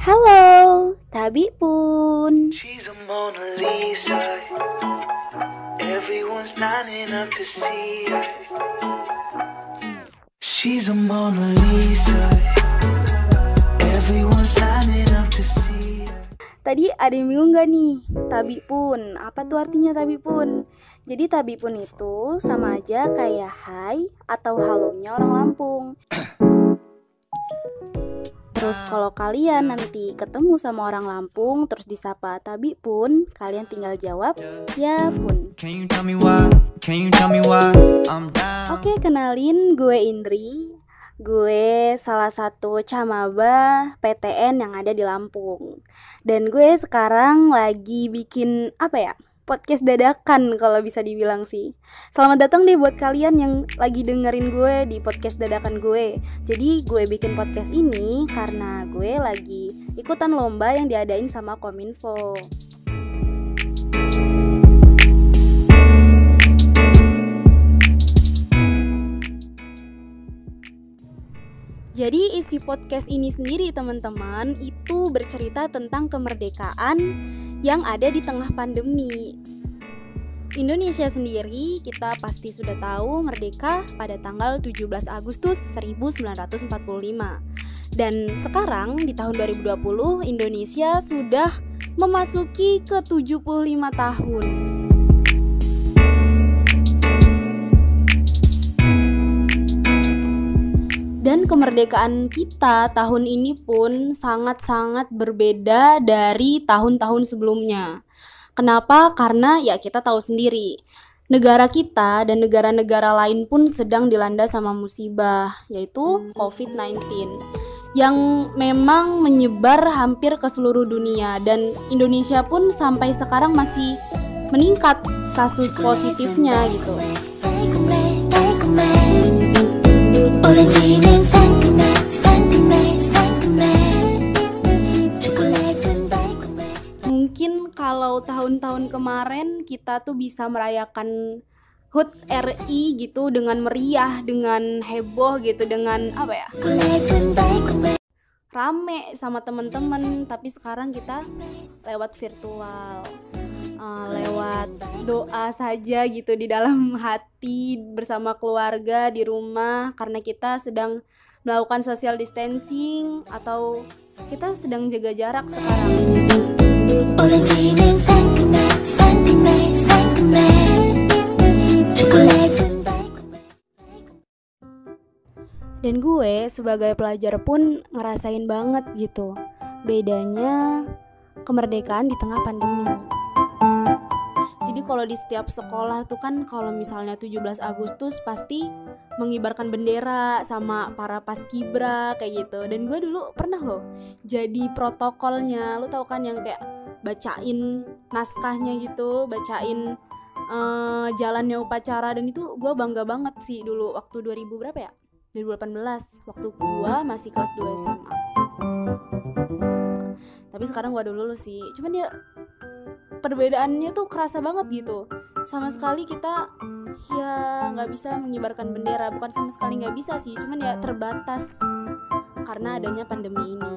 Halo, Tabi pun. She's a Mona Lisa. Everyone's lining up to see her. She's a Mona Lisa. Everyone's lining up to see her. Tadi ada yang bingung gak nih? Tabi pun, apa tuh artinya tabi pun? Jadi tabi pun itu sama aja kayak hai atau halonya orang Lampung. Terus kalau kalian nanti ketemu sama orang Lampung terus disapa tabi pun, kalian tinggal jawab ya pun. Can you tell me why? Can you tell me why I'm down? Oke, kenalin gue Indri. Gue salah satu camaba PTN yang ada di Lampung. Dan gue sekarang lagi bikin apa ya? Podcast dadakan kalau bisa dibilang sih. Selamat datang deh buat kalian yang lagi dengerin gue di podcast dadakan gue. Jadi gue bikin podcast ini karena gue lagi ikutan lomba yang diadain sama Kominfo. Jadi isi podcast ini sendiri teman-teman itu bercerita tentang kemerdekaan yang ada di tengah pandemi. Indonesia sendiri kita pasti sudah tahu merdeka pada tanggal 17 Agustus 1945. Dan sekarang di tahun 2020 Indonesia sudah memasuki ke 75 tahun. Kemerdekaan kita tahun ini pun sangat-sangat berbeda dari tahun-tahun sebelumnya. Kenapa? Karena ya kita tahu sendiri, negara kita dan negara-negara lain pun sedang dilanda sama musibah, yaitu COVID-19 yang memang menyebar hampir ke seluruh dunia dan Indonesia pun sampai sekarang masih meningkat kasus positifnya gitu. kalau tahun-tahun kemarin kita tuh bisa merayakan HUT RI gitu dengan meriah, dengan heboh gitu, dengan apa ya? Rame sama temen-temen, tapi sekarang kita lewat virtual. Uh, lewat doa saja gitu di dalam hati bersama keluarga di rumah karena kita sedang melakukan social distancing atau kita sedang jaga jarak sekarang. Dan gue sebagai pelajar pun ngerasain banget gitu. Bedanya kemerdekaan di tengah pandemi. Jadi kalau di setiap sekolah tuh kan kalau misalnya 17 Agustus pasti mengibarkan bendera sama para paskibra kayak gitu. Dan gue dulu pernah loh jadi protokolnya. Lu tau kan yang kayak bacain naskahnya gitu bacain eh, jalannya upacara. Dan itu gue bangga banget sih dulu waktu 2000 berapa ya? 2018 waktu gua masih kelas 2 SMA tapi sekarang gua udah lulus sih. Cuman ya perbedaannya tuh kerasa banget gitu. Sama sekali kita ya nggak bisa mengibarkan bendera. Bukan sama sekali nggak bisa sih cuman ya terbatas karena adanya pandemi ini.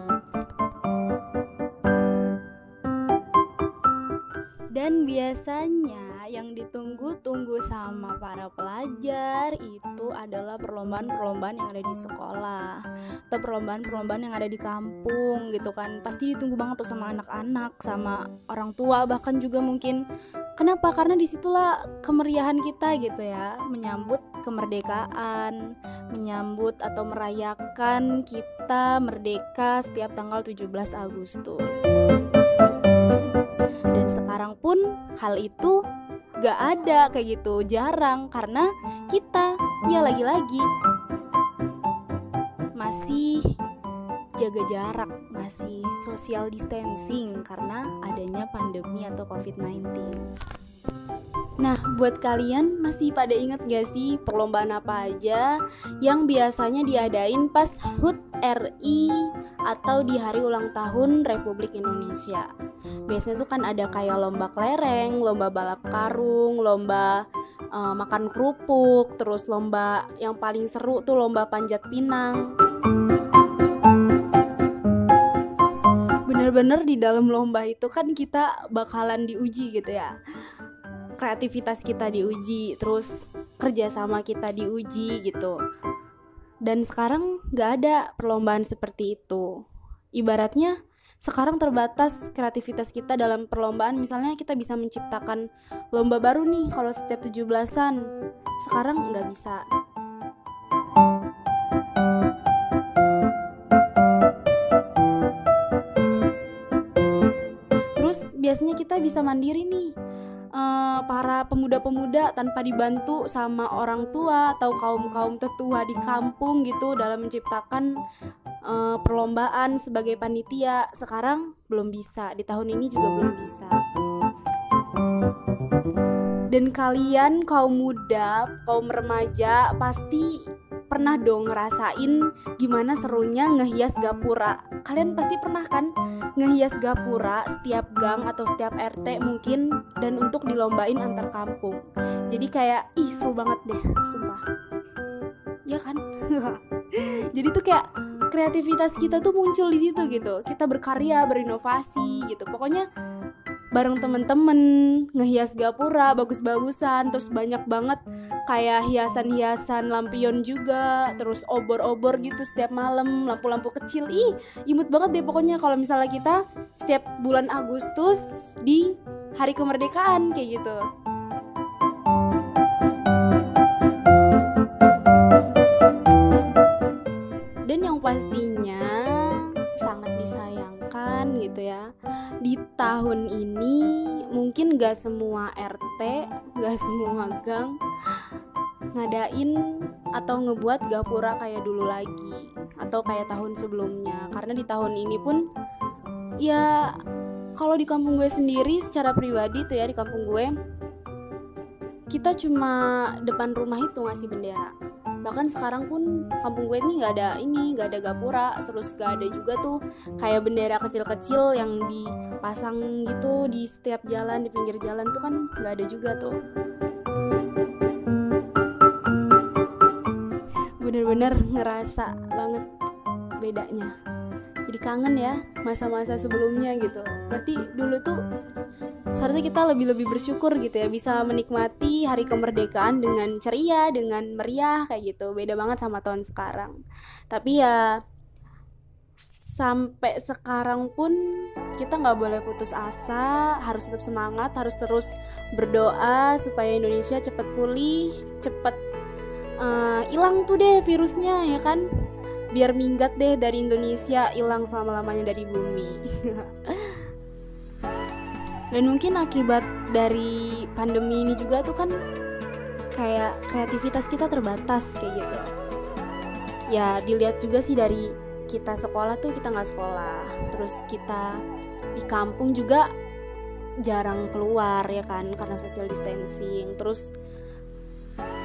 Dan biasanya yang ditunggu-tunggu sama para pelajar itu adalah perlombaan-perlombaan yang ada di sekolah atau perlombaan-perlombaan yang ada di kampung gitu kan. Pasti ditunggu banget tuh sama anak-anak, sama orang tua bahkan juga mungkin. Kenapa? Karena di situlah kemeriahan kita gitu ya, menyambut kemerdekaan, menyambut atau merayakan kita merdeka setiap tanggal 17 Agustus dan sekarang pun hal itu gak ada kayak gitu. Jarang karena kita ya lagi-lagi. Masih jaga jarak masih social distancing karena adanya pandemi atau covid-19 Nah, buat kalian masih pada inget gak sih perlombaan apa aja yang biasanya diadain pas HUT RI atau di hari ulang tahun Republik Indonesia? Biasanya tuh kan ada kayak lomba kelereng, lomba balap karung, lomba eh, makan kerupuk, terus lomba yang paling seru tuh lomba panjat pinang. bener-bener di dalam lomba itu kan kita bakalan diuji gitu ya. Kreativitas kita diuji terus kerjasama kita diuji gitu. Dan sekarang nggak ada perlombaan seperti itu. Ibaratnya sekarang terbatas kreativitas kita dalam perlombaan. Misalnya kita bisa menciptakan lomba baru nih kalau setiap 17-an sekarang nggak bisa. Terus biasanya kita bisa mandiri nih eh, para pemuda-pemuda tanpa dibantu sama orang tua atau kaum-kaum tetua di kampung gitu dalam menciptakan eh, perlombaan sebagai panitia. Sekarang belum bisa di tahun ini juga belum bisa. Dan kalian kaum muda kaum remaja pasti pernah dong ngerasain gimana serunya ngehias gapura. Kalian pasti pernah kan ngehias gapura setiap gang atau setiap RT mungkin dan untuk dilombain antar kampung. Jadi kayak ih seru banget deh sumpah. Ya kan? Jadi tuh kayak kreativitas kita tuh muncul di situ gitu. Kita berkarya berinovasi gitu. Pokoknya bareng temen-temen ngehias gapura bagus-bagusan terus banyak banget kayak hiasan-hiasan lampion juga terus obor-obor gitu setiap malam lampu-lampu kecil. Ih imut banget deh pokoknya kalau misalnya kita setiap bulan Agustus di hari kemerdekaan kayak gitu pastinya sangat disayangkan gitu ya. Di tahun ini mungkin gak semua RT gak semua gang ngadain atau ngebuat gapura kayak dulu lagi atau kayak tahun sebelumnya. Karena di tahun ini pun ya kalau di kampung gue sendiri secara pribadi tuh ya di kampung gue kita cuma depan rumah itu ngasih bendera bahkan sekarang pun kampung gue ini nggak ada ini nggak ada gapura. Terus gak ada juga tuh kayak bendera kecil-kecil yang dipasang gitu di setiap jalan di pinggir jalan tuh kan nggak ada juga tuh. Bener-bener ngerasa banget bedanya. Jadi kangen ya masa-masa sebelumnya gitu. Berarti dulu tuh seharusnya kita lebih-lebih bersyukur gitu ya bisa menikmati hari kemerdekaan dengan ceria dengan meriah kayak gitu. Beda banget sama tahun sekarang. Tapi ya sampai sekarang pun kita nggak boleh putus asa harus tetap semangat harus terus berdoa supaya Indonesia cepat pulih cepat hilang tuh deh virusnya ya kan? Biar minggat deh dari Indonesia hilang selama-lamanya dari bumi dan mungkin akibat dari pandemi ini juga tuh kan kayak kreativitas kita terbatas kayak gitu. Ya dilihat juga sih dari kita sekolah tuh kita nggak sekolah. Terus kita di kampung juga jarang keluar ya kan karena social distancing. Terus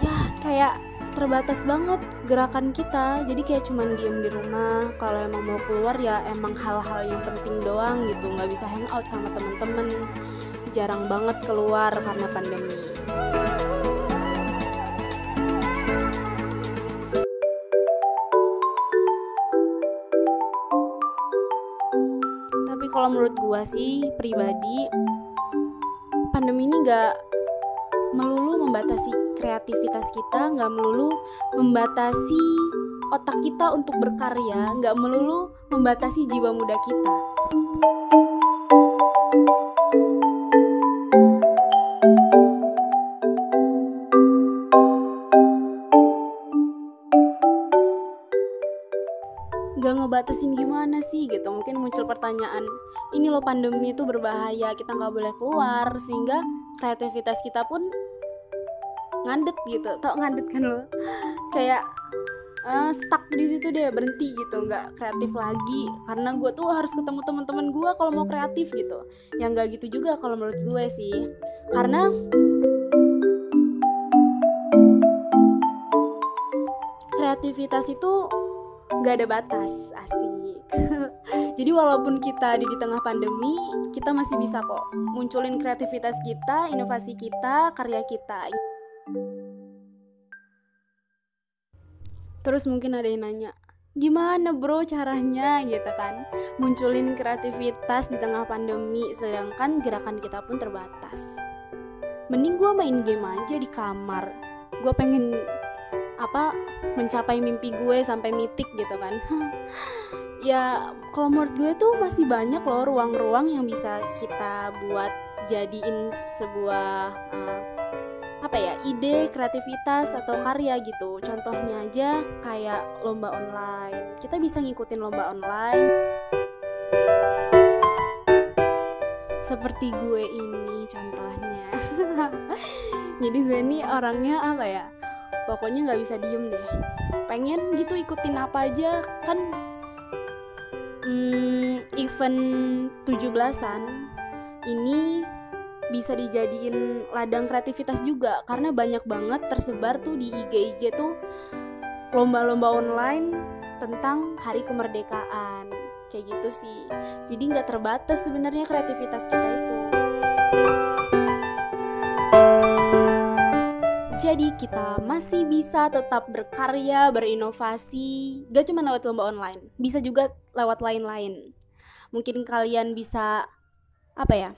ya kayak terbatas banget gerakan kita. Jadi kayak cuman diem di rumah kalau emang mau keluar ya emang hal-hal yang penting doang gitu. Nggak bisa hangout sama temen-temen. Jarang banget keluar karena pandemi. Tapi kalau menurut gua sih pribadi pandemi ini nggak melulu membatasi kreativitas kita, nggak melulu membatasi otak kita untuk berkarya, nggak melulu membatasi jiwa muda kita. Gak ngebatasin gimana sih gitu Mungkin muncul pertanyaan Ini loh pandemi itu berbahaya Kita nggak boleh keluar Sehingga kreativitas kita pun ngandet gitu. Tau ngandet kan lo. Kayak uh, stuck di situ deh berhenti gitu. Nggak kreatif lagi. Karena gue tuh harus ketemu teman-teman gue kalau mau kreatif gitu. Yang nggak gitu juga kalau menurut gue sih. Karena kreativitas itu nggak ada batas asik jadi walaupun kita di, di tengah pandemi kita masih bisa kok munculin kreativitas kita inovasi kita karya kita. Terus mungkin ada yang nanya, gimana bro caranya? Gitu kan. Munculin kreativitas di tengah pandemi sedangkan gerakan kita pun terbatas. Mending gue main game aja di kamar. Gue pengen apa mencapai mimpi gue sampai mitik gitu kan ya kalau menurut gue tuh masih banyak loh ruang-ruang yang bisa kita buat jadiin sebuah uh, apa ya ide kreativitas atau karya gitu. Contohnya aja kayak lomba online. Kita bisa ngikutin lomba online. Seperti gue ini contohnya. Jadi gue ini orangnya apa ya pokoknya nggak bisa diem deh. Pengen gitu ikutin apa aja kan event 17-an ini bisa dijadiin ladang kreativitas juga. Karena banyak banget tersebar tuh di IG-IG tuh lomba-lomba online tentang hari kemerdekaan. Kayak gitu sih. Jadi nggak terbatas sebenarnya kreativitas kita itu. Jadi kita masih bisa tetap berkarya berinovasi gak cuma lewat lomba online bisa juga lewat lain-lain mungkin kalian bisa apa ya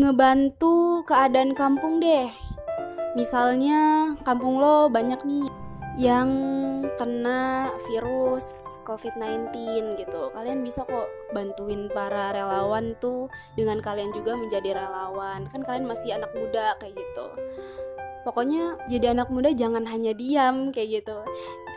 ngebantu keadaan kampung deh. Misalnya kampung lo banyak nih yang kena virus COVID-19 gitu. Kalian bisa kok bantuin para relawan tuh dengan kalian juga menjadi relawan. Kan kalian masih anak muda kayak gitu. Pokoknya jadi anak muda jangan hanya diam kayak gitu.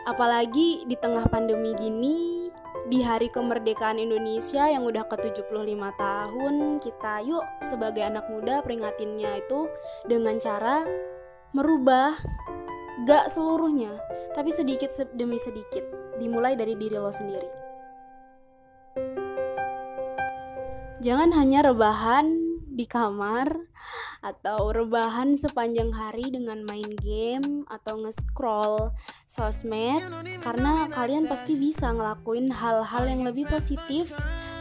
Apalagi di tengah pandemi gini di hari kemerdekaan Indonesia yang udah ke 75 tahun kita yuk sebagai anak muda peringatinnya itu dengan cara merubah gak seluruhnya tapi sedikit demi sedikit dimulai dari diri lo sendiri. Jangan hanya rebahan di kamar atau rebahan sepanjang hari dengan main game atau nge-scroll sosmed karena kalian pasti bisa ngelakuin hal-hal yang lebih positif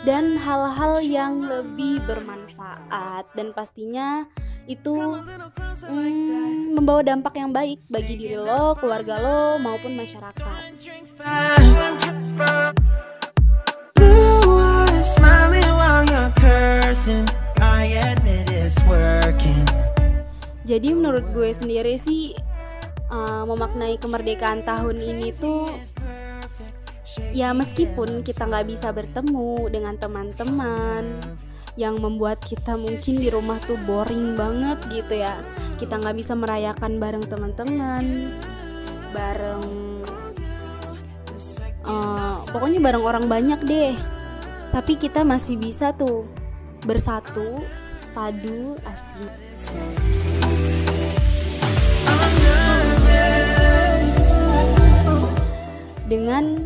dan hal-hal yang lebih bermanfaat dan pastinya itu hmm, membawa dampak yang baik bagi diri lo, keluarga lo maupun masyarakat. Blue. Jadi menurut gue sendiri sih uh, memaknai kemerdekaan tahun ini tuh ya meskipun kita nggak bisa bertemu dengan teman-teman yang membuat kita mungkin di rumah tuh boring banget gitu ya. Kita nggak bisa merayakan bareng teman-teman bareng uh, pokoknya bareng orang banyak deh. Tapi kita masih bisa tuh bersatu padu asik. Dengan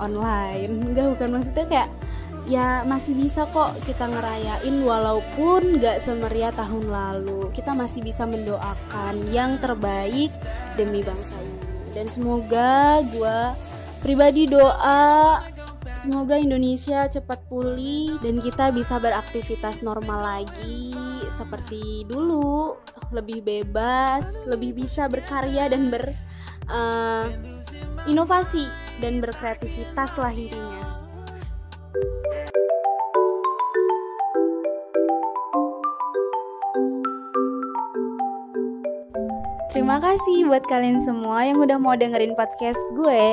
online. Enggak bukan maksudnya kayak ya masih bisa kok kita ngerayain walaupun gak semeriah tahun lalu. Kita masih bisa mendoakan yang terbaik demi bangsa ini. Dan semoga gue pribadi doa semoga Indonesia cepat pulih dan kita bisa beraktivitas normal lagi seperti dulu lebih bebas lebih bisa berkarya dan ber uh, inovasi dan berkreativitas lah intinya. Terima kasih buat kalian semua yang udah mau dengerin podcast gue.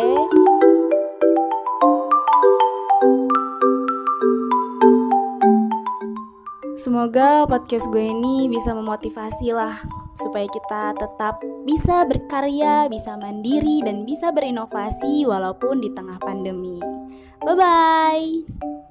Semoga podcast gue ini bisa memotivasi lah supaya kita tetap bisa berkarya, bisa mandiri, dan bisa berinovasi walaupun di tengah pandemi. Bye bye.